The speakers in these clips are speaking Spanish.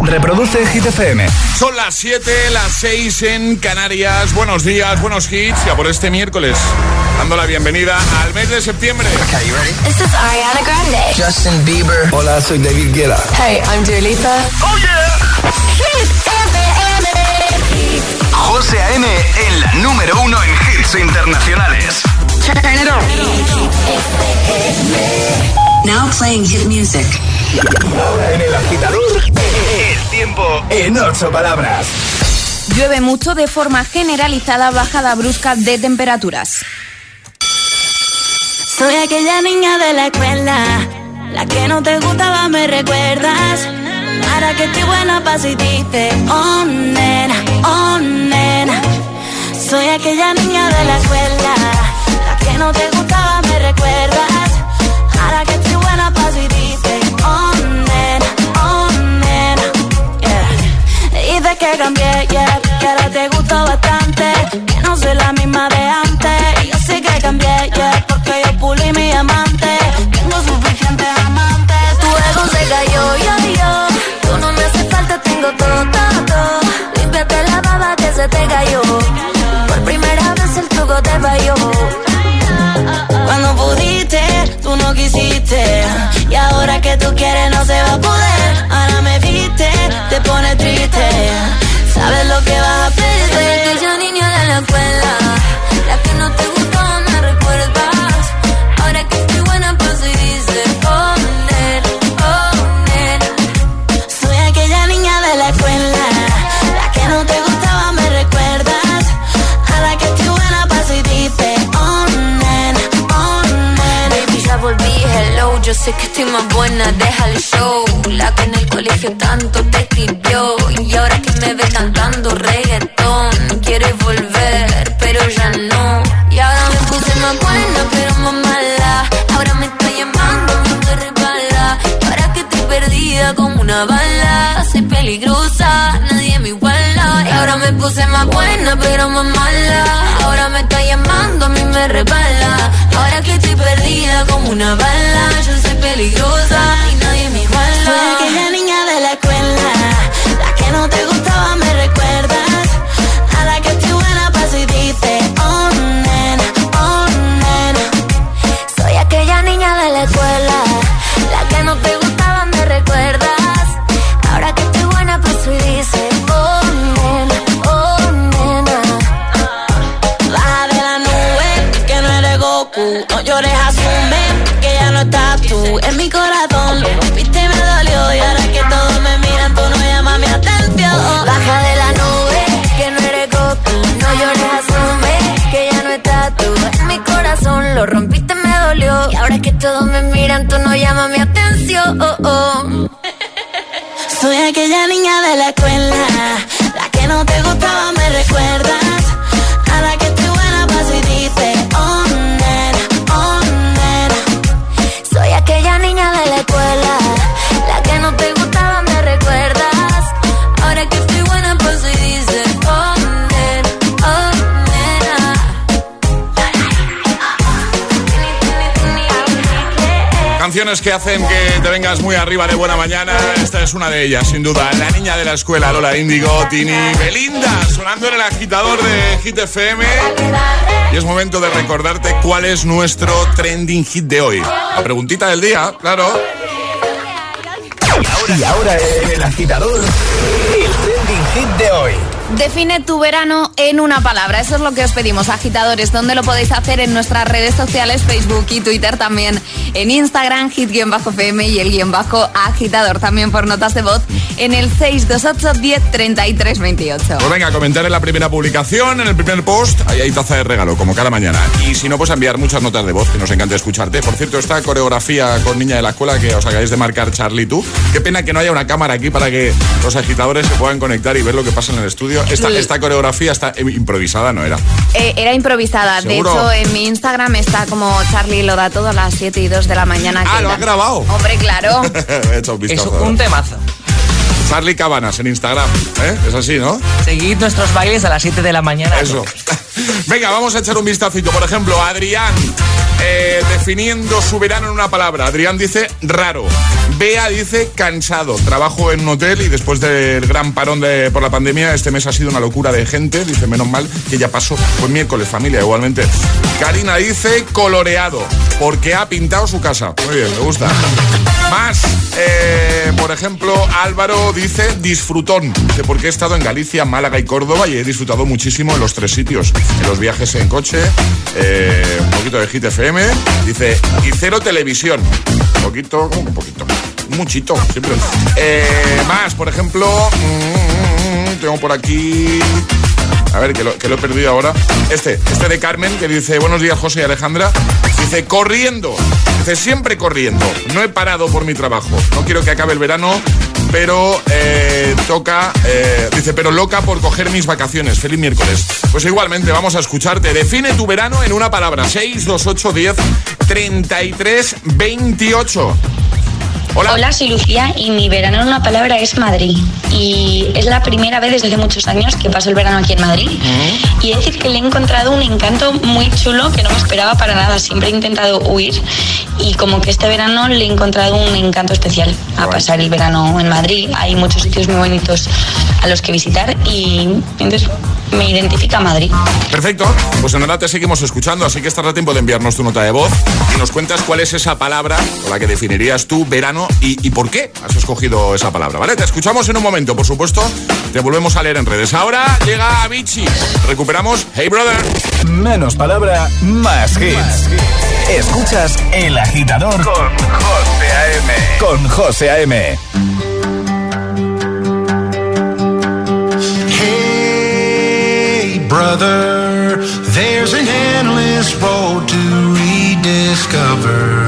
Reproduce Hit FM. Son las 7, las 6 en Canarias. Buenos días, buenos hits. Ya por este miércoles, dando la bienvenida al mes de septiembre. Okay, you ready? This is Ariana Grande. Justin Bieber. Hola, soy David Guetta. Hey, I'm Dua Lipa. ¡Oh, yeah! Hit FM. José A.M. en la número uno en hits internacionales. Turn it on. Now playing hit music. Ahora en el agitador, el tiempo en ocho palabras. Llueve mucho de forma generalizada, bajada brusca de temperaturas. Soy aquella niña de la escuela, la que no te gustaba, me recuerdas. Para que estoy buena pa' si dices, oh nena, oh nena. Soy aquella niña de la escuela, la que no te gustaba, me recuerdas. Tengo todo, todo, todo. Límpiate la baba que se te cayó. Por primera vez el truco te falló. Cuando pudiste, tú no quisiste. Y ahora que tú quieres, no se va a poder. Ahora me viste, te pone triste. Sabes lo que vas a perder. Soy niña de la escuela. La que no te gustaba, Yo sé que estoy más buena, deja el show. La que en el colegio tanto te escribió. Y ahora que me ve cantando reggaetón, quiere volver, pero ya no. Y ahora me puse más buena, pero más mala. Ahora me está llamando, me resbala. Y ahora que estoy perdida como una bala. Soy peligrosa, nadie me iguala. Y ahora me puse más buena, pero más mala. Ahora me está llamando, a mí me resbala. Que estoy perdida como una bala. Yo soy peligrosa y nadie Lo rompiste, me dolió y ahora que todos me miran, tú no llamas mi atención. Oh, oh. Soy aquella niña de la escuela, la que no te gustaba, me recuerdas. Canciones que hacen que te vengas muy arriba de buena mañana. Esta es una de ellas, sin duda. La niña de la escuela, Lola Índigo, Tini Belinda, sonando en el agitador de Hit FM. Y es momento de recordarte cuál es nuestro trending hit de hoy. La preguntita del día, claro. Y ahora en el agitador, el trending hit de hoy. Define tu verano en una palabra. Eso es lo que os pedimos, agitadores. Donde lo podéis hacer en nuestras redes sociales, Facebook y Twitter también. En Instagram, hit-fm y el guion bajo agitador. También por notas de voz en el 628 10 33 28. Pues venga, comentar en la primera publicación, en el primer post, ahí hay taza de regalo, como cada mañana. Y si no, pues enviar muchas notas de voz, que nos encanta escucharte. Por cierto, esta coreografía con niña de la escuela que os hagáis de marcar Charlie tú. Qué pena que no haya una cámara aquí para que los agitadores se puedan conectar y ver lo que pasa en el estudio. Esta, esta coreografía está improvisada, ¿no era? Eh, era improvisada. ¿Seguro? De hecho, en mi Instagram está como Charlie lo da todo a las 7 y 2 de la mañana. Ah, que ¿lo has grabado? Hombre, claro. He hecho un Es vistazo. un temazo. Charlie Cabanas en Instagram. ¿eh? Es así, ¿no? Seguid nuestros bailes a las 7 de la mañana. Eso. Venga, vamos a echar un vistacito. Por ejemplo, Adrián, eh, definiendo su verano en una palabra. Adrián dice raro. Bea dice cansado. Trabajo en un hotel y después del gran parón por la pandemia, este mes ha sido una locura de gente. Dice, menos mal que ya pasó. Pues miércoles, familia, igualmente. Karina dice coloreado, porque ha pintado su casa. Muy bien, me gusta. Más, eh, por ejemplo, Álvaro dice disfrutón. Porque he estado en Galicia, Málaga y Córdoba y he disfrutado muchísimo en los tres sitios. En los viajes en coche, eh, un poquito de Hit FM. Dice, y cero televisión. Un poquito, un poquito. Muchito, siempre. Eh, más, por ejemplo, mm, tengo por aquí. A ver, que lo, que lo he perdido ahora. Este, este de Carmen, que dice, buenos días José y Alejandra. Dice, corriendo. Dice, siempre corriendo. No he parado por mi trabajo. No quiero que acabe el verano, pero eh, toca, eh, dice, pero loca por coger mis vacaciones. Feliz miércoles. Pues igualmente, vamos a escucharte. Define tu verano en una palabra. 6, 2, 8, 10, 33, 28. Hola. Hola, soy Lucía y mi verano en una palabra es Madrid. Y es la primera vez desde hace muchos años que paso el verano aquí en Madrid. Y he de decir que le he encontrado un encanto muy chulo que no me esperaba para nada. Siempre he intentado huir y como que este verano le he encontrado un encanto especial a pasar el verano en Madrid. Hay muchos sitios muy bonitos a los que visitar y entonces me identifica Madrid. Perfecto, pues en verdad te seguimos escuchando, así que estará tiempo de enviarnos tu nota de voz y nos cuentas cuál es esa palabra con la que definirías tu verano y, y por qué has escogido esa palabra, ¿vale? Te escuchamos en un momento, por supuesto, te volvemos a leer en redes. Ahora llega Avicii, recuperamos Hey Brother. Menos palabra, más hits. Escuchas El Agitador con José A.M. Con José A.M. Hey, brother, there's an endless road to rediscover.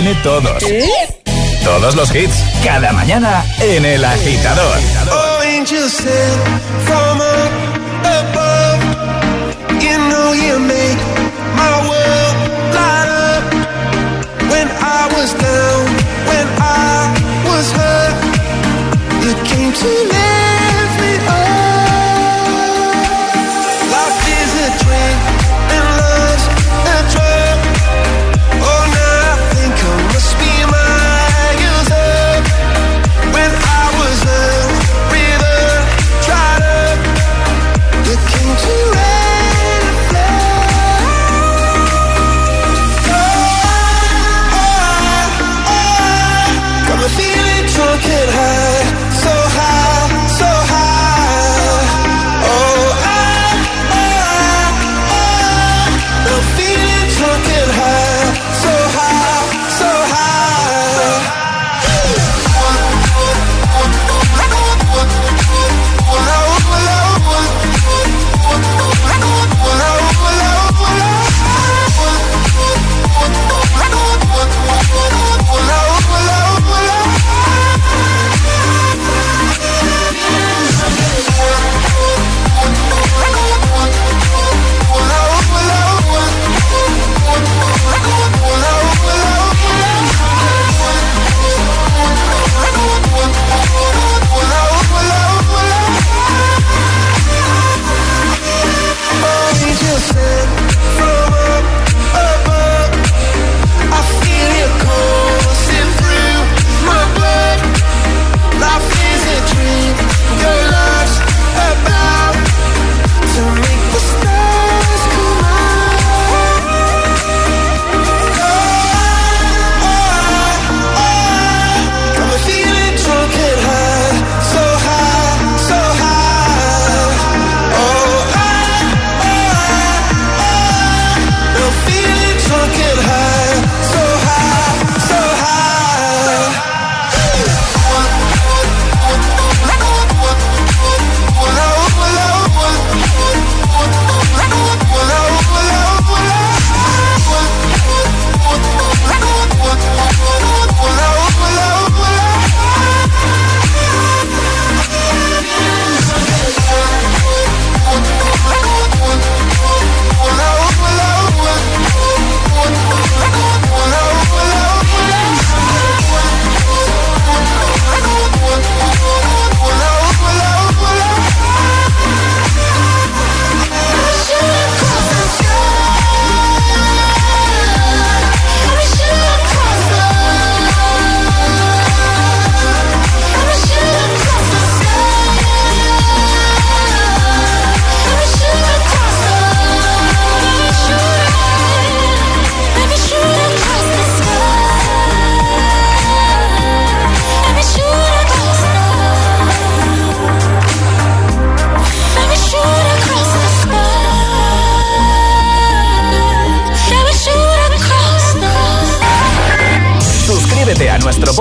tiene todos. Todos los hits, cada mañana en El Agitador.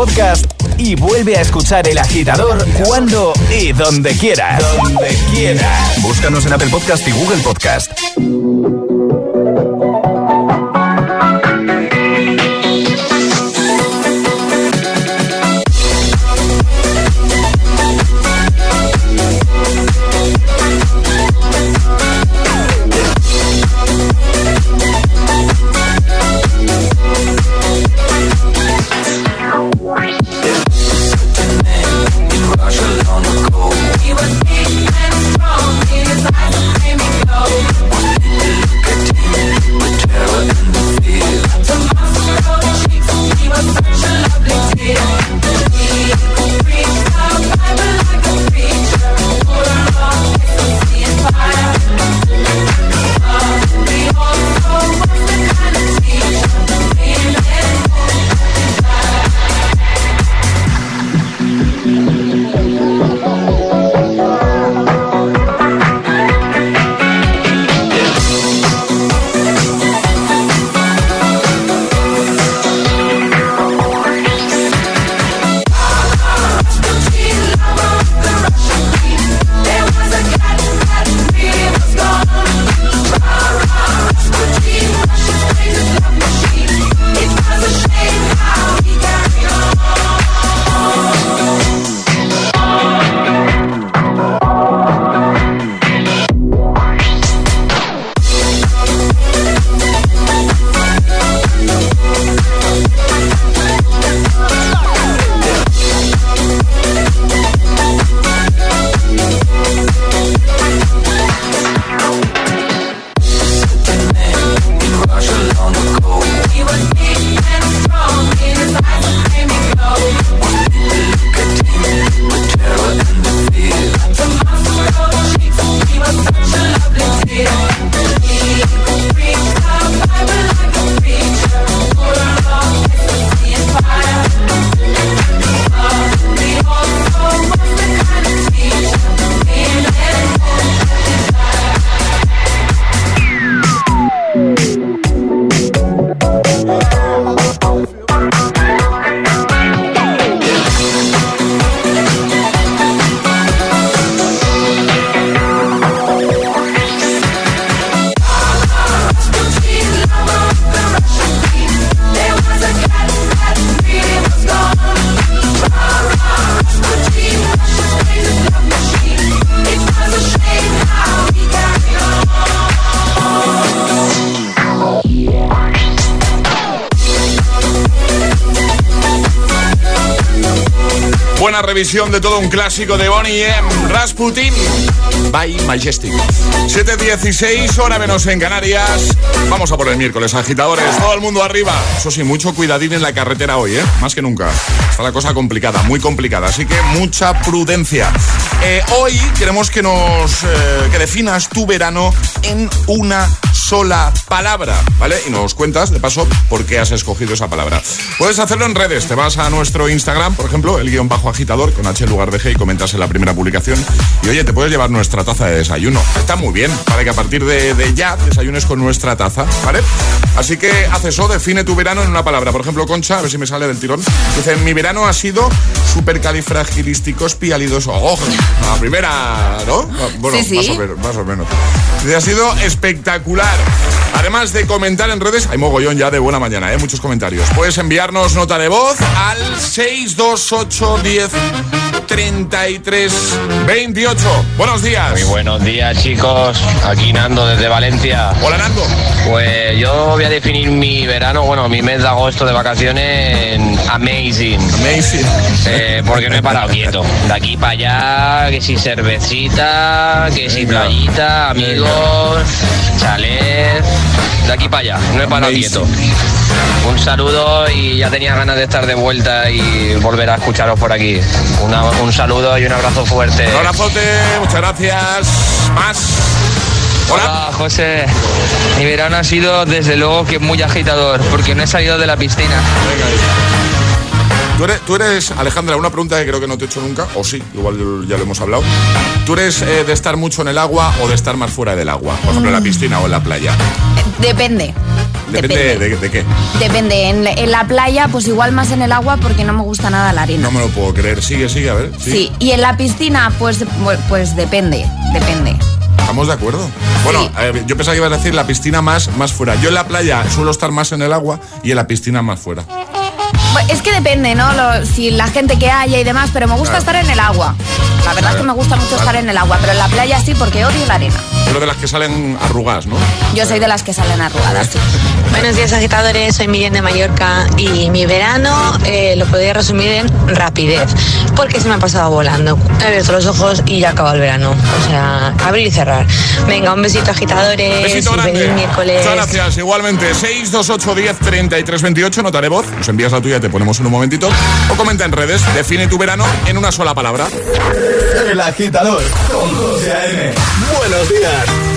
podcast y vuelve a escuchar El Agitador cuando y donde quieras. Donde quieras. Búscanos en Apple Podcast y Google Podcast. Revisión de todo un clásico de Bonnie M. Rasputin by Majestic. 7.16, hora menos en Canarias. Vamos a por el miércoles, agitadores. Todo el mundo arriba. Eso sí, mucho cuidadín en la carretera hoy, ¿eh? Más que nunca. Está la cosa complicada, muy complicada. Así que mucha prudencia. Eh, hoy queremos que nos eh, que definas tu verano en una sola palabra, ¿vale? Y nos cuentas, de paso, por qué has escogido esa palabra. Puedes hacerlo en redes. Te vas a nuestro Instagram, por ejemplo, el guion bajo agitador con H en lugar de G y comentas en la primera publicación. Y oye, te puedes llevar nuestra taza de desayuno. Está muy bien, para que a partir de, de ya desayunes con nuestra taza, ¿vale? Así que haz eso, define tu verano en una palabra. Por ejemplo, Concha, a ver si me sale del tirón. Dice, mi verano ha sido supercalifragilisticospialidoso. ¡Ojo! La primera, ¿no? Bueno, Sí, sí. Más, o menos, más o menos. Ha sido espectacular. Además de comentar en redes, hay mogollón ya de buena mañana, ¿eh? muchos comentarios. Puedes enviarnos nota de voz al 62810 33 28. Buenos días. Muy buenos días chicos, aquí Nando desde Valencia. Hola Nando. Pues yo voy a definir mi verano, bueno, mi mes de agosto de vacaciones en amazing. Amazing. Eh, porque no he parado quieto. De aquí para allá, que si cervecita, que si Venga. playita, amigos, chalet. De aquí para allá, no he parado Amazing. quieto. Un saludo y ya tenía ganas de estar de vuelta y volver a escucharos por aquí. Una- un saludo y un abrazo fuerte. Un abrazote, muchas gracias. Más. Hola. Hola, José. Mi verano ha sido desde luego que muy agitador, porque no he salido de la piscina. Venga. Tú eres, tú eres, Alejandra, una pregunta que creo que no te he hecho nunca, o sí, igual ya lo hemos hablado. ¿Tú eres eh, de estar mucho en el agua o de estar más fuera del agua? Por ejemplo, en la piscina o en la playa. Depende. Depende de, de qué. Depende. En, en la playa, pues igual más en el agua porque no me gusta nada la arena. No me lo puedo creer. Sigue, sigue, a ver. Sí. Sí, y en la piscina, pues, pues, pues depende, depende. ¿Estamos de acuerdo? Bueno, eh, yo pensaba que ibas a decir la piscina más, más fuera. Yo en la playa suelo estar más en el agua y en la piscina más fuera. Es que depende, ¿no? Lo- si la gente que haya y demás, pero me gusta Claro. estar en el agua. La verdad es que me gusta mucho estar en el agua, pero en la playa sí, porque odio la arena. Pero de las que salen arrugadas, ¿no? Yo soy de las que salen arrugadas, sí. Buenos días agitadores, soy Miriam de Mallorca y mi verano eh, lo podría resumir en rapidez, porque se me ha pasado volando. He abierto los ojos y ya acaba el verano, o sea, abrir y cerrar. Venga, un besito agitadores Besito y feliz miércoles. Muchas gracias. Igualmente, 628 10 33 28, notaré voz. Nos envías la tuya, te ponemos en un momentito. O comenta en redes, define tu verano en una sola palabra. El agitador con José A.M. Buenos días.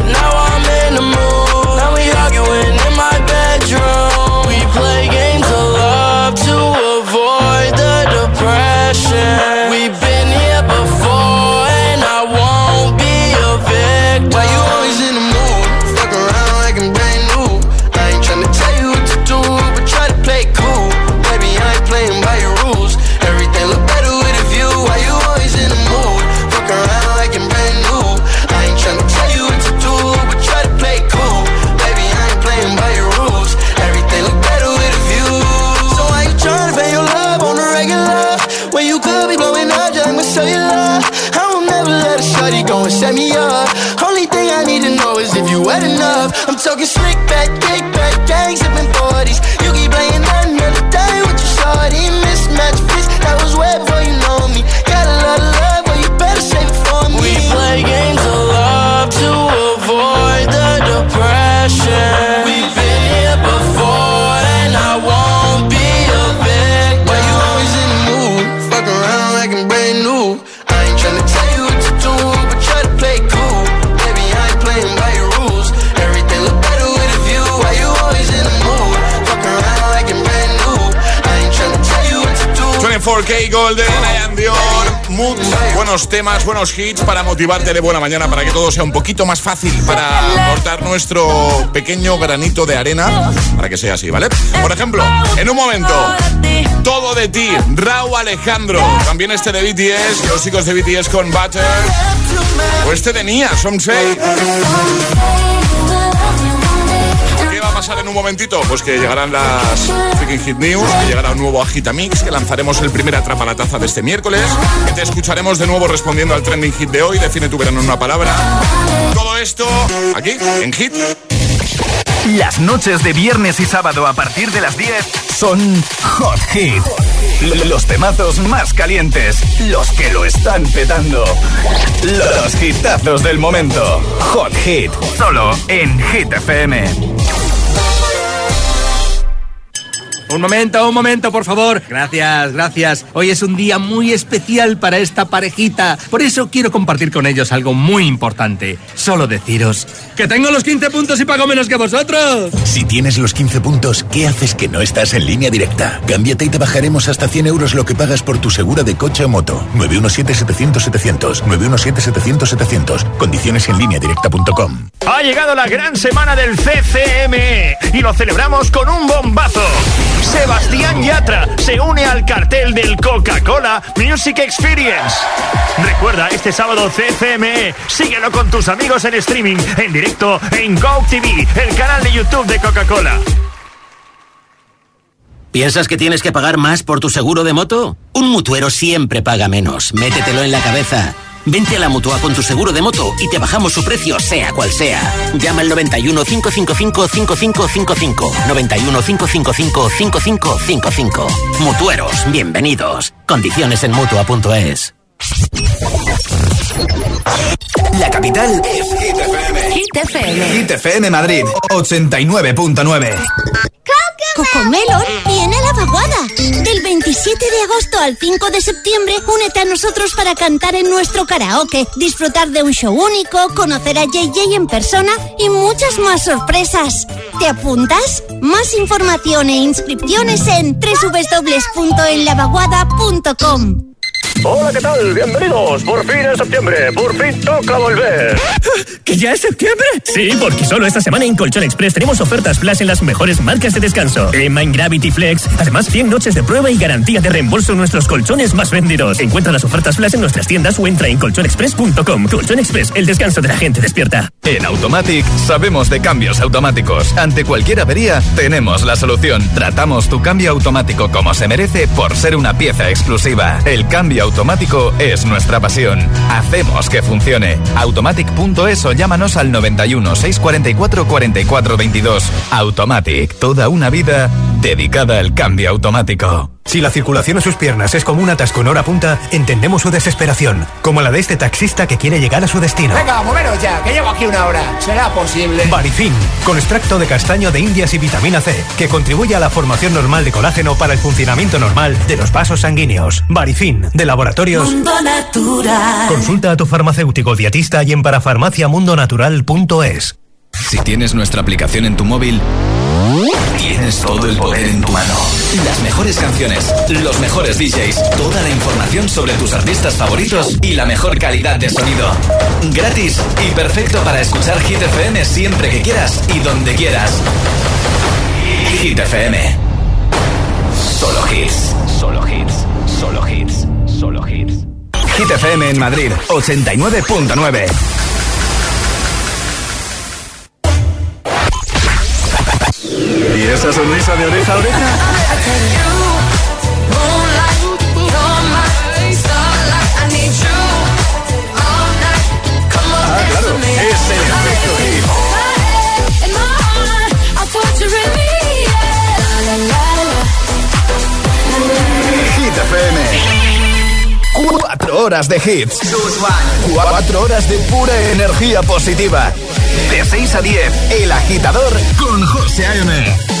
4K Golden, Ian Dior, buenos temas, buenos hits para motivarte de buena mañana, para que todo sea un poquito más fácil, para aportar nuestro pequeño granito de arena, para que sea así, ¿vale? Por ejemplo, en un momento, todo de ti, Raúl Alejandro, también este de BTS, los chicos de BTS con Butter, o este de Nia, Somsei. ¿Qué va a pasar en un momentito? Pues que llegarán las Freaking Hit News, que llegará un nuevo Agitamix, que lanzaremos el primer Atrapa la de este miércoles, que te escucharemos de nuevo respondiendo al trending hit de hoy, define tu verano en una palabra. Todo esto aquí, en Hit. Las noches de viernes y sábado a partir de las 10 son Hot Hit. Los temazos más calientes, los que lo están petando. Los hitazos del momento. Hot Hit, solo en Hit FM. Un momento, un momento, por favor. Gracias, gracias. Hoy es un día muy especial para esta parejita. Por eso quiero compartir con ellos algo muy importante. Solo deciros que tengo los 15 puntos y pago menos que vosotros. Si tienes los 15 puntos, ¿qué haces que no estás en línea directa? Cámbiate y te bajaremos hasta 100 euros lo que pagas por tu segura de coche o moto. 917-700-700. 917-700-700. Condiciones en línea directa.com. Ha llegado la gran semana del CCME y lo celebramos con un bombazo. Sebastián Yatra se une al cartel del Coca-Cola Music Experience. Recuerda, este sábado CCME, síguelo con tus amigos en streaming, en directo en Go TV, el canal de YouTube de Coca-Cola. ¿Piensas que tienes que pagar más por tu seguro de moto? Un mutuero siempre paga menos. Métetelo en la cabeza. Vente a la mutua con tu seguro de moto y te bajamos su precio, sea cual sea. Llama al 91 555 5555. 91 555 5555. Mutueros, bienvenidos. Condiciones en mutua.es. La capital es Hit FM. Hit FM. Hit FM Madrid, 89.9. Cocomelon viene a la vaguada. Del 27 de agosto al 5 de septiembre, únete a nosotros para cantar en nuestro karaoke, disfrutar de un show único, conocer a JJ en persona y muchas más sorpresas. ¿Te apuntas? Más información e inscripciones en www.enlavaguada.com. Hola, ¿qué tal? Bienvenidos. Por fin es septiembre. Por fin toca volver. ¿Que ya es septiembre? Sí, porque solo esta semana en Colchón Express tenemos ofertas flash en las mejores marcas de descanso. Emma Gravity Flex. Además, 100 noches de prueba y garantía de reembolso en nuestros colchones más vendidos. Encuentra las ofertas flash en nuestras tiendas o entra en colchonexpress.com. Colchón Express, el descanso de la gente despierta. En Automatic sabemos de cambios automáticos. Ante cualquier avería, tenemos la solución. Tratamos tu cambio automático como se merece por ser una pieza exclusiva. El cambio automático es nuestra pasión. Hacemos que funcione. Automatic.es o llámanos al 91 644 44 22. Automatic, toda una vida dedicada al cambio automático. Si la circulación en sus piernas es como un atasco en hora punta, entendemos su desesperación, como la de este taxista que quiere llegar a su destino. Venga, moveros ya, que llevo aquí una hora. ¿Será posible? Barifin, con extracto de castaño de indias y vitamina C, que contribuye a la formación normal de colágeno para el funcionamiento normal de los vasos sanguíneos. Barifin, de laboratorios. Mundo Natural. Consulta a tu farmacéutico dietista y en parafarmaciamundonatural.es. Si tienes nuestra aplicación en tu móvil, tienes todo el poder en tu mano. Las mejores canciones, los mejores DJs, toda la información sobre tus artistas favoritos y la mejor calidad de sonido. Gratis y perfecto para escuchar Hit FM siempre que quieras y donde quieras. Hit FM. Solo hits. Solo hits. Solo hits. Solo hits. Hit FM en Madrid, 89.9. ¿Y esa sonrisa de oreja a oreja? Ah, efecto. Hit FM. Cuatro horas de hits. Cuatro horas de pura energía positiva. De 6 a 10, El Agitador con José A.M.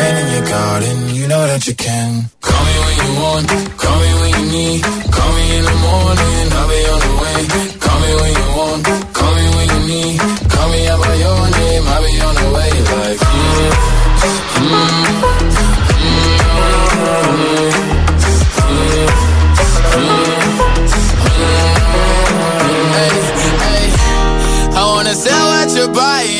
rain in your garden, you know that you can. Call me when you want, call me when you need. Call me in the morning, I'll be on the way. Call me when you want, call me when you need. Call me out by your name, I'll be on the way. Like, mm, mm, Hey, hey, I wanna sell what you're buying.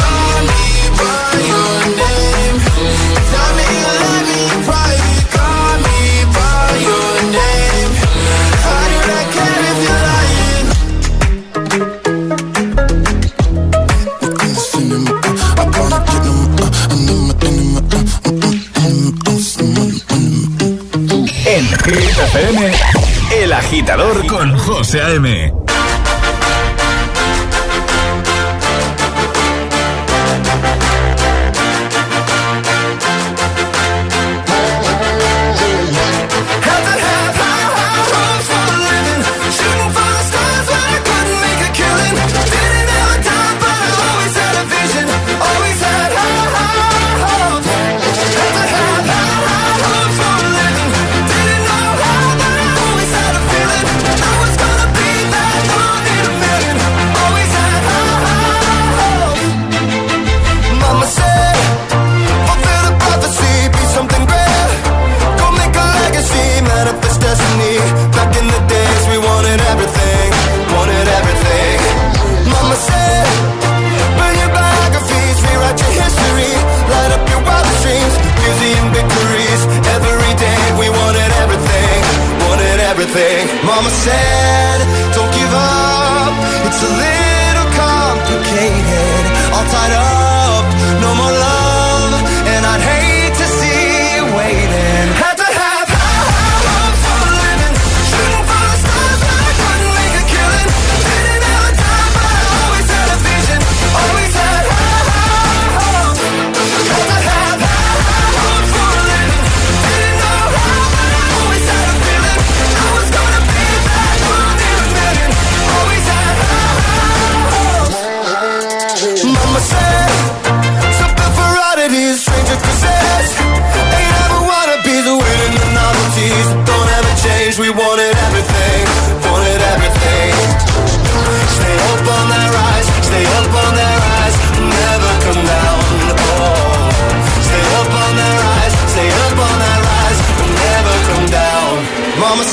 FM, El Agitador con José A.M.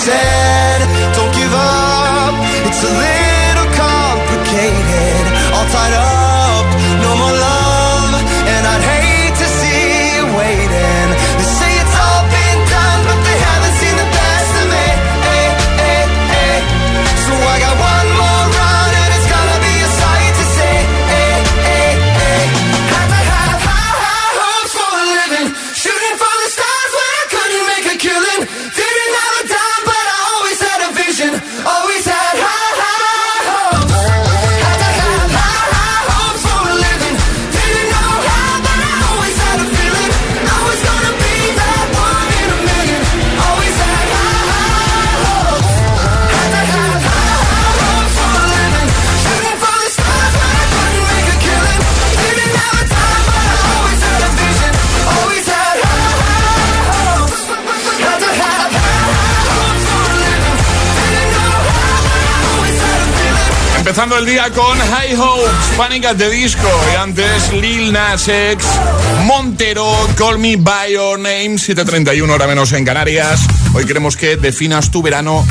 ser. El día con High Hopes, Panic at the Disco. Y antes Lil Nas X, Montero, Call Me By Your Name, 7.31 hora menos en Canarias. Hoy queremos que definas tu verano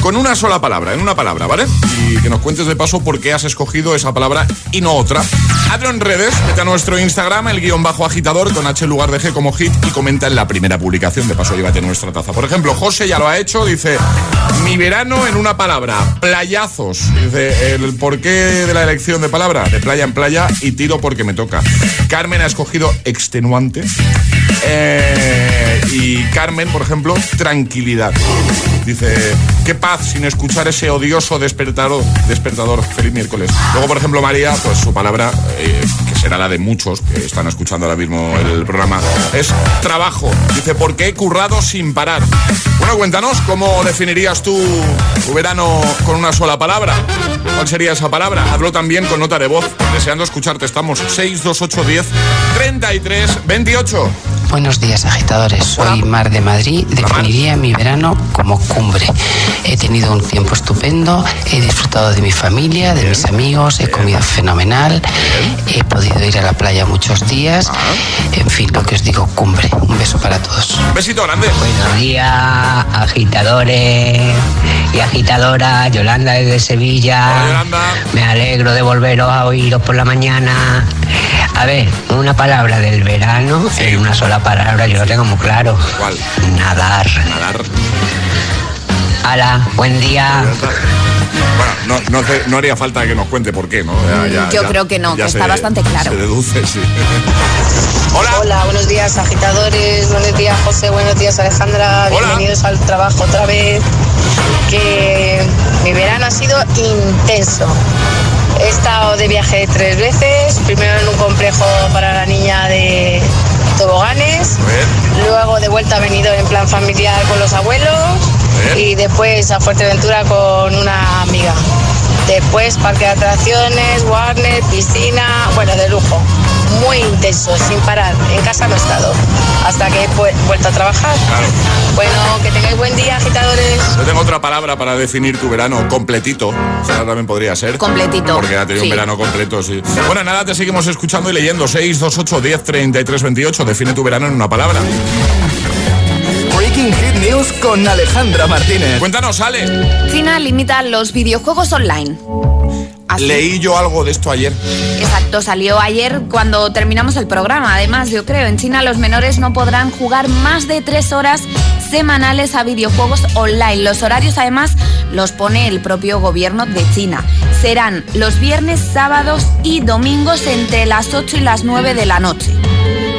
con una sola palabra, en una palabra, ¿vale? Y que nos cuentes de paso por qué has escogido esa palabra y no otra. Hazlo en redes, vete a nuestro Instagram, el guion bajo agitador, con H en lugar de G como hit, y comenta en la primera publicación. De paso, llévate nuestra taza. Por ejemplo, José ya lo ha hecho, dice, mi verano en una palabra, playazos. Dice, el porqué de la elección de palabra, de playa en playa y tiro porque me toca. Carmen ha escogido extenuante. Eh, y Carmen, por ejemplo, tranquilidad. Dice, qué sin escuchar ese odioso despertador. despertador. Feliz miércoles. Luego, por ejemplo, María, pues su palabra, eh, será la de muchos que están escuchando ahora mismo el programa, es trabajo. Dice, ¿por qué he currado sin parar? Bueno, cuéntanos, ¿cómo definirías tú tu verano con una sola palabra? ¿Cuál sería esa palabra? Hablo también con nota de voz. Deseando escucharte, estamos 628 10 33 28. Buenos días, agitadores. Soy Mar de Madrid. Definiría mi verano como cumbre. He tenido un tiempo estupendo, he disfrutado de mi familia, de mis amigos, he comido fenomenal, he podido ir a la playa muchos días. En fin, lo que os digo, cumbre. Un beso para todos. Un besito grande. Buenos días, agitadores y agitadora. Yolanda desde Sevilla. Me alegro de volveros a oíros por la mañana. A ver, una palabra del verano, en una sola palabra, yo lo tengo muy claro. ¿Cuál? Nadar. Nadar. Hala, buen día. Bueno, no, no, hace- no haría falta que nos cuente por qué, ¿no? Ya- ya- Yo ya- creo que no, que se- está bastante claro. Se deduce, sí. Hola. buenos días agitadores, buenos días José, buenos días Alejandra, bienvenidos al trabajo otra vez. Que mi verano ha sido intenso. He estado de viaje tres veces, primero en un complejo para la niña de toboganes, luego de vuelta he venido en plan familiar con los abuelos y después a Fuerteventura con una amiga. Después parque de atracciones, Warner, piscina, bueno, de lujo. Muy intenso, sin parar. En casa no he estado. Hasta que he vuelto a trabajar. Bueno, que tengáis buen día, agitadores. Yo tengo otra palabra para definir tu verano completito. Esa también podría ser. Completito. Porque ha tenido un verano completo, sí. Bueno, nada, te seguimos escuchando y leyendo. 628 10 33 28. Define tu verano en una palabra. Breaking Hit News con Alejandra Martínez. Cuéntanos, Ale. China limita los videojuegos online. Así. Leí yo algo de esto ayer. Exacto, salió ayer cuando terminamos el programa. Además, yo creo, en China los menores no podrán jugar más de tres horas semanales a videojuegos online. Los horarios, además, los pone el propio gobierno de China. Serán los viernes, sábados y domingos entre las 8 y las 9 de la noche.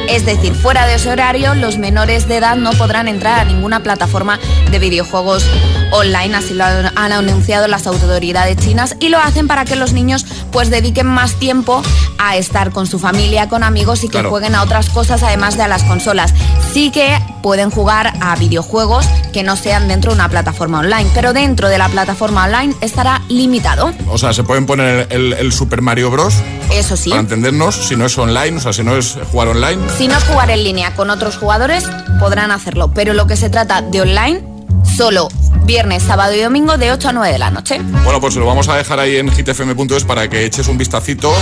Es decir, fuera de ese horario, los menores de edad no podrán entrar a ninguna plataforma de videojuegos online, así lo han anunciado las autoridades chinas y lo hacen para que los niños pues dediquen más tiempo a estar con su familia, con amigos y que Claro. jueguen a otras cosas además de a las consolas. Sí que pueden jugar a videojuegos que no sean dentro de una plataforma online, pero dentro de la plataforma online estará limitado. O sea, se pueden poner el, el Super Mario Bros. Eso sí. Para entendernos, si no es online, o sea, si no es jugar online. Si no es jugar en línea con otros jugadores, podrán hacerlo. Pero lo que se trata de online, solo viernes, sábado y domingo de 8 a 9 de la noche. Bueno, pues lo vamos a dejar ahí en hitfm.es para que eches un vistacito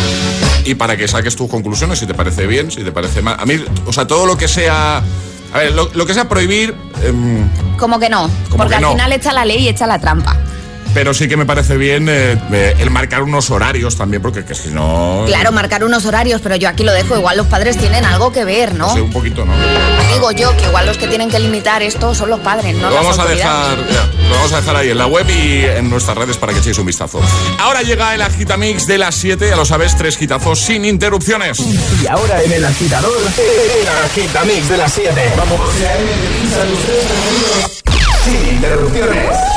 y para que saques tus conclusiones, si te parece bien, si te parece mal. A mí, o sea, todo lo que sea... A ver, lo, lo que sea prohibir, em, Como que no, porque que al no? final echa la ley y echa la trampa. Pero sí que me parece bien eh, eh, el marcar unos horarios también, porque que si no... Claro, marcar unos horarios, pero yo aquí lo dejo. Igual los padres tienen algo que ver, ¿no? Sí, un poquito, ¿no? Digo yo que igual los que tienen que limitar esto son los padres, no lo, las vamos a dejar, ya, lo vamos a dejar ahí en la web y en nuestras redes para que echéis un vistazo. Ahora llega el Agitamix de las 7, ya lo sabes, tres gitazos sin interrupciones. Y ahora en el agitador, el agitamix de las 7. Vamos. Sin interrupciones.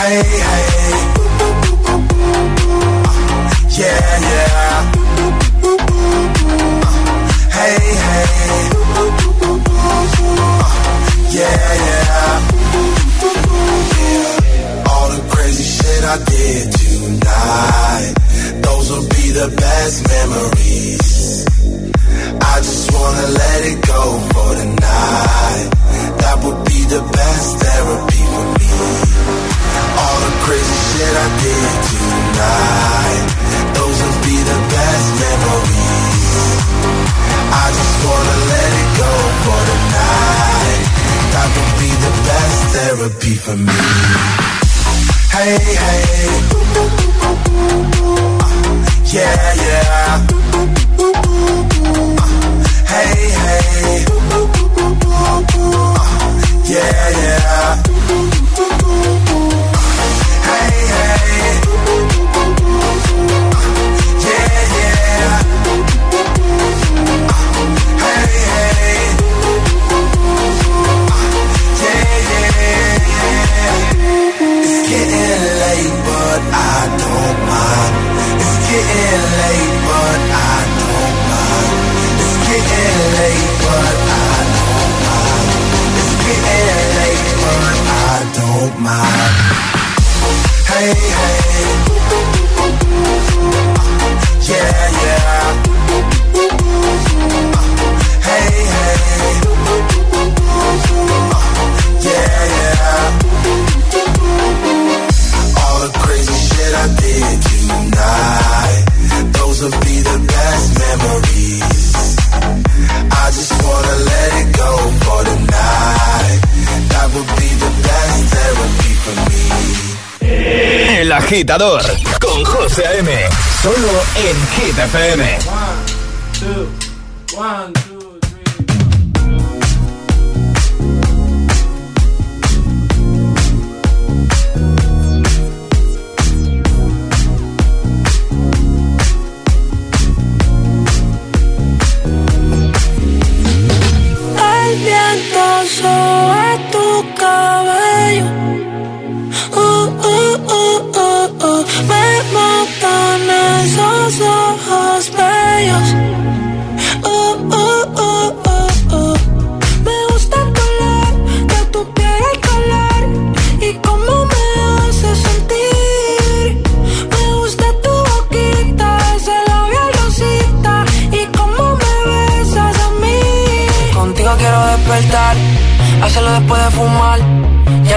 Hey, hey. Yeah, yeah. Hey, hey. Yeah, yeah. All the crazy shit I did tonight. Those will be the best memories. I just wanna let it go for tonight. That would be the best therapy for me. All the crazy shit I did tonight. Those will be the best memories. I just wanna let it go for tonight. That would be the best therapy for me. Hey, hey. Uh, yeah, yeah. Hey, hey. Yeah, yeah. Hey, hey. Yeah, yeah. Yeah, yeah. It's getting late, but I don't mind. It's getting late, but I getting late, but I don't mind. It's getting late, but I don't mind. Hey, hey. Yeah, yeah. Hey, hey. Yeah, yeah. All the crazy shit I did tonight. Those will be the best just wanna let it go for tonight. That would be the best therapy for me. El agitador con José A.M. Solo en Hit FM. One, El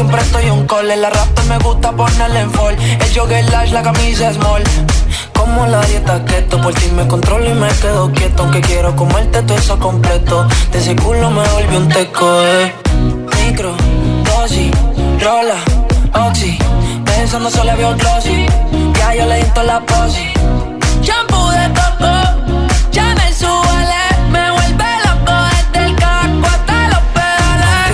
Siempre estoy un call. En la rasta me gusta ponerle en fall. El jogger lash, la camisa small. Como la dieta keto, por ti me controlo y me quedo quieto. Aunque quiero comerte todo eso completo. De ese culo me volvió un teco, eh. Micro, dosis, rola, oxi. Pensando solo veo glossy. Ya yo le di la posi.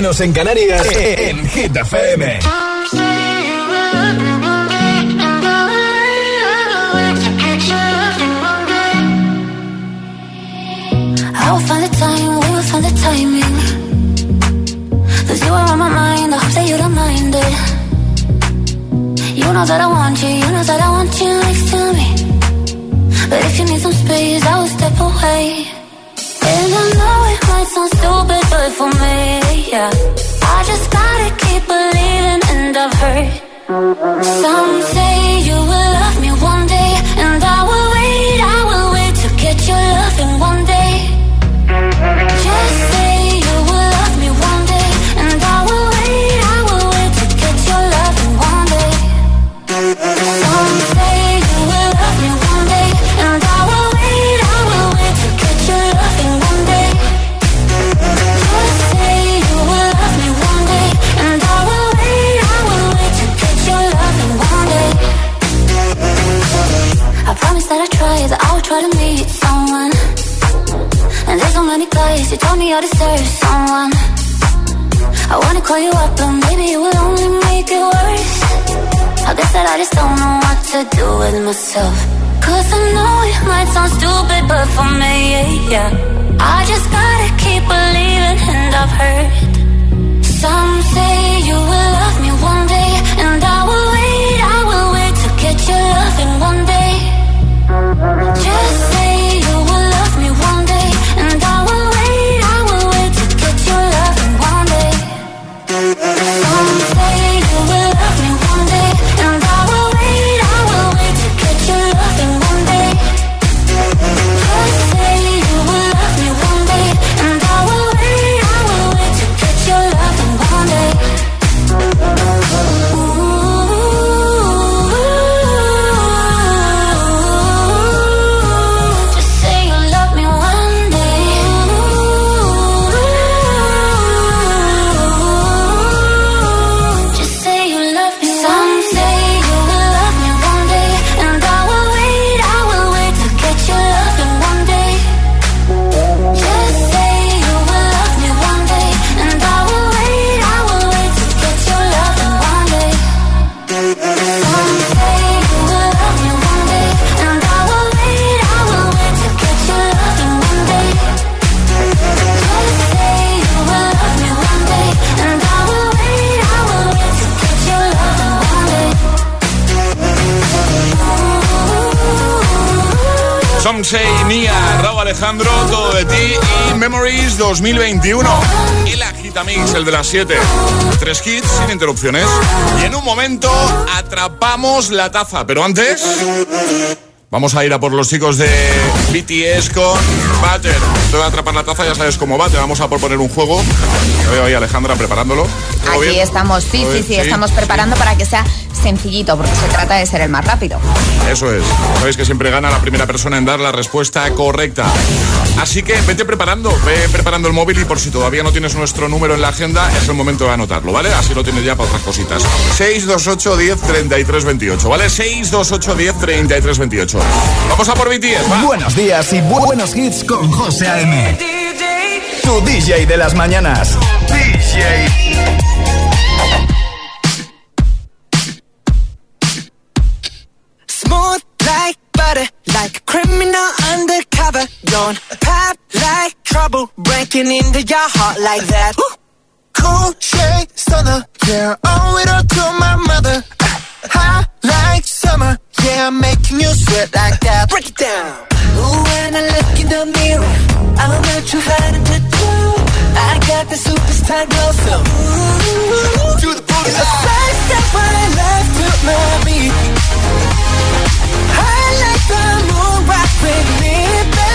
menos en Canarias, Beyoncé Nia, Raúl Alejandro, todo de ti y Memories 2021. El agitamix, el de las 7. Tres hits sin interrupciones. Y en un momento atrapamos la taza, pero antes vamos a ir a por los chicos de BTS con Butter. Te voy a atrapar la taza, ya sabes cómo va. Te vamos a proponer un juego. Te veo ahí Alejandra preparándolo. Aquí estamos, sí, sí, sí, estamos preparando para que sea sencillito, porque se trata de ser el más rápido. Eso es. Sabéis que siempre gana la primera persona en dar la respuesta correcta. Así que vete preparando, ve preparando el móvil y por si todavía no tienes nuestro número en la agenda, es el momento de anotarlo, ¿vale? Así lo tienes ya para otras cositas. 628 10 33 28, ¿vale? 628 10 33 28. Vamos a por BTS, ¿va? Buenos días y bu buenos hits con José A.M. Tu DJ de las mañanas. DJ. like a criminal undercover. Don't pop like trouble breaking into your heart like that. Ooh. Cool shade stunner, yeah. Oh, Owe it all to my mother. Hot like summer, yeah. I'm making you sweat like that. Break it down. Ooh, when I look in the mirror, I'm not too hard to do. I got the superstar glow, so ooh, do the booty. It's the first step when I left to my beat. The moon rocks with me, baby.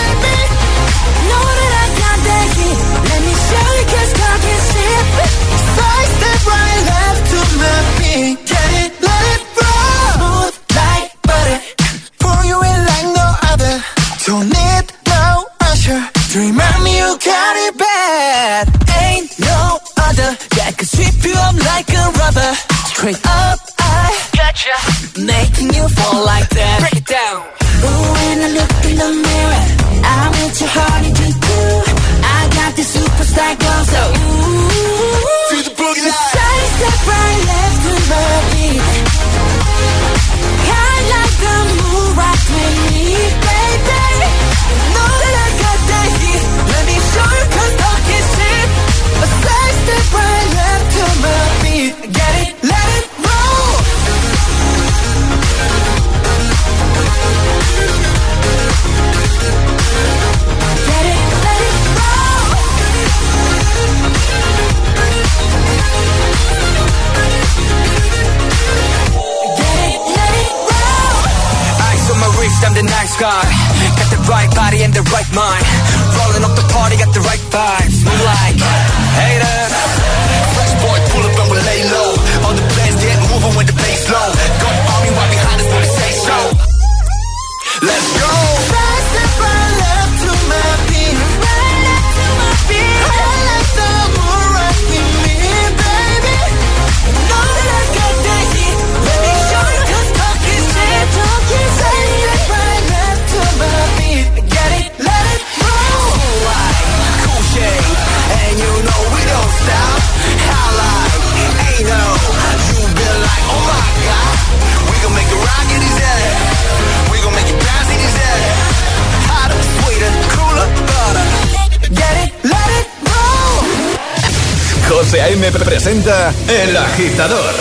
José A.M. presenta El Agitador.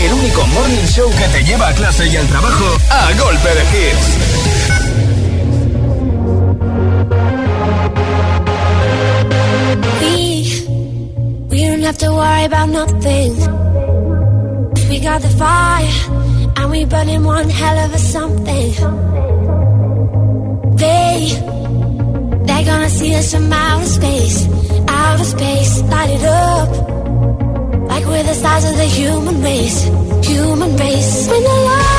El único morning show que te lleva a clase y al trabajo a golpe de hits. We, we don't have to worry about nothing. We got the fire and we burning one hell of a something. They, they're gonna see us from outer space. outer space, light it up. Like we're the size of the human race, human race. When the light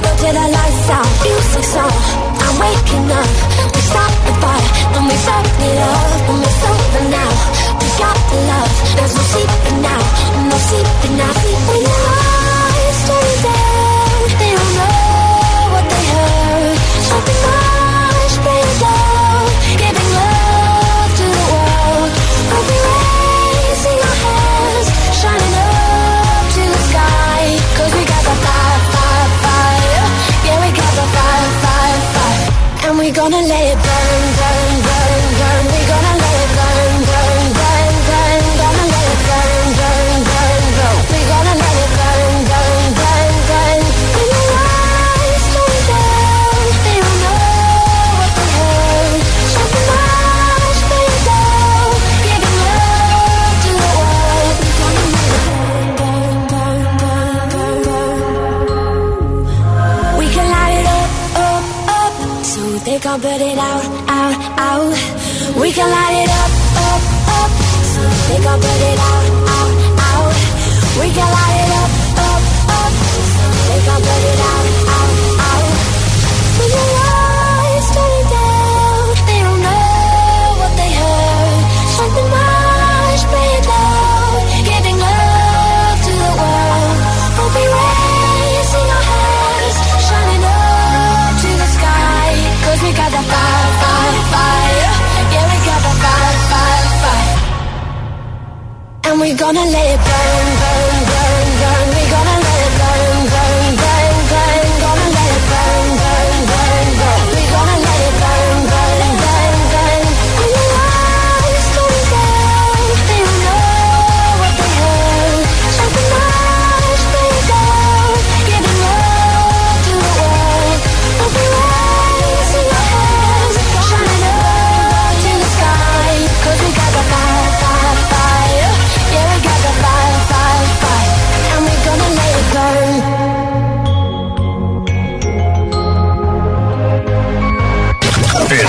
go till the lights out. Music's on, I'm waking up. We stop the fight, then we fuck it up. And now. We got the love, there's no sleeping now, no sleeping now. Sleeping now.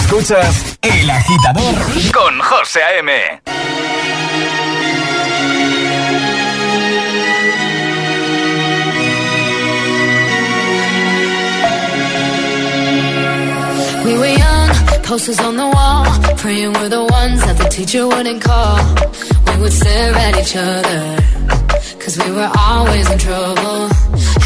Escuchas El Agitador con José A.M. We were young, posters on the wall, praying we're the ones that the teacher wouldn't call. We would stare at each other, cause we were always in trouble.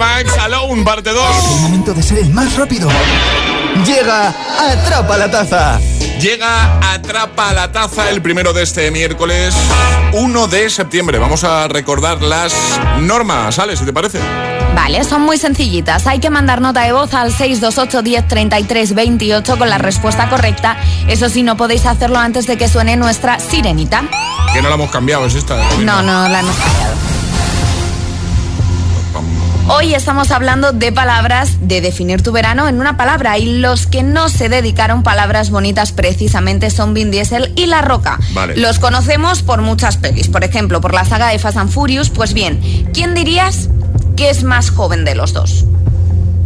Max, Alone, parte 2. Es el momento de ser el más rápido. Llega Atrapa la Taza. Llega Atrapa la Taza el primero de este miércoles 1 de septiembre. Vamos a recordar las normas, ¿sale? Si te parece. Vale, son muy sencillitas. Hay que mandar nota de voz al 628 10 33 28 con la respuesta correcta. Eso sí, no podéis hacerlo antes de que suene nuestra sirenita. Que no la hemos cambiado, es esta. No, no la hemos cambiado. Hoy estamos hablando de palabras, de definir tu verano en una palabra y los que no se dedicaron palabras bonitas precisamente son Vin Diesel y La Roca. Vale. Los conocemos por muchas pelis, por ejemplo, por la saga de Fast and Furious. Pues bien, ¿quién dirías que es más joven de los dos?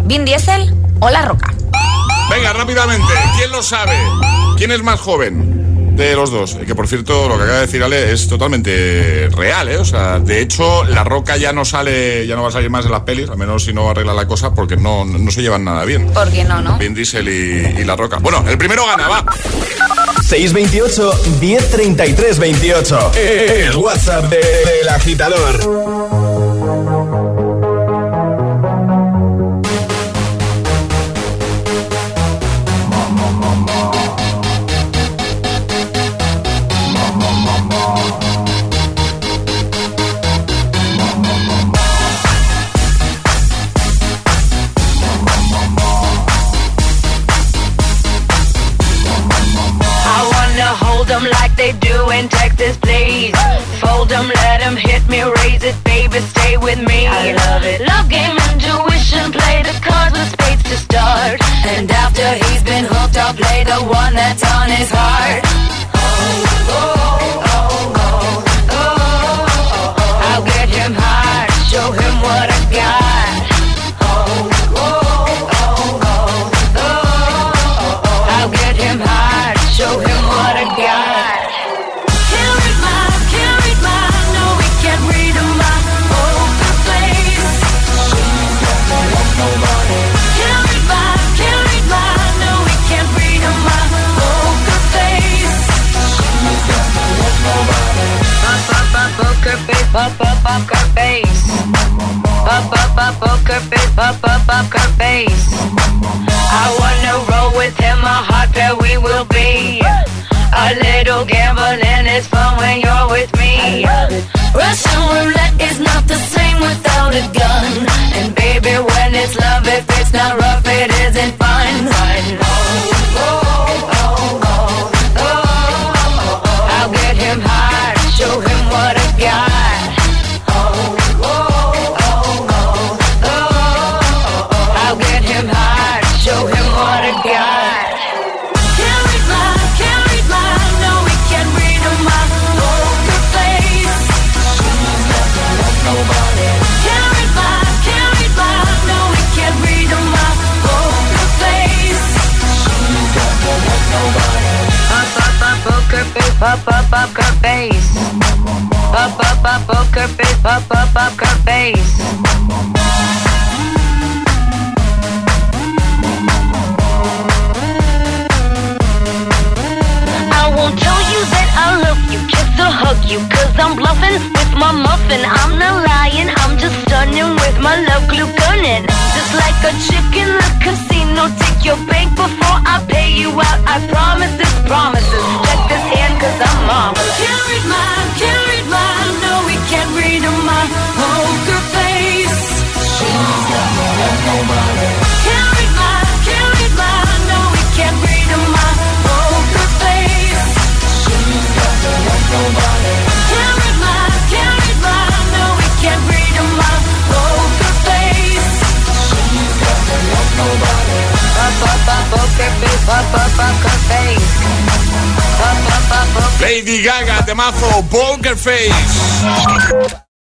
¿Vin Diesel o La Roca? Venga, rápidamente, ¿quién lo sabe? ¿Quién es más joven? De los dos, que por cierto lo que acaba de decir Ale es totalmente real, ¿eh? O sea, de hecho La Roca ya no sale, ya no va a salir más en las pelis, al menos si no arregla la cosa, porque no, no se llevan nada bien. ¿Por qué no, no? Vin Diesel y, y La Roca. Bueno, el primero gana, va. 628 1033 28. El WhatsApp de- del agitador. Gambling is fun when you're with me. Russian roulette is not the same without a gun. And baby, when it's love, if it's not rough, up, pop up poker face. I won't tell you that I love you, kiss or hug you, cause I'm bluffing with my muffin. I'm not lying, I'm just stunning with my love glue gunning. Just like a chick in casino, take your bank before I pay you out. I promise this promises. Check this hand, cause I'm marvelous. Can't read my, can't read my, no, we can't read my poker face. She's got no love, nobody. Can't read can't read no, we can't read my poker face. She's got no nobody. Lady Gaga, temazo Poker Face.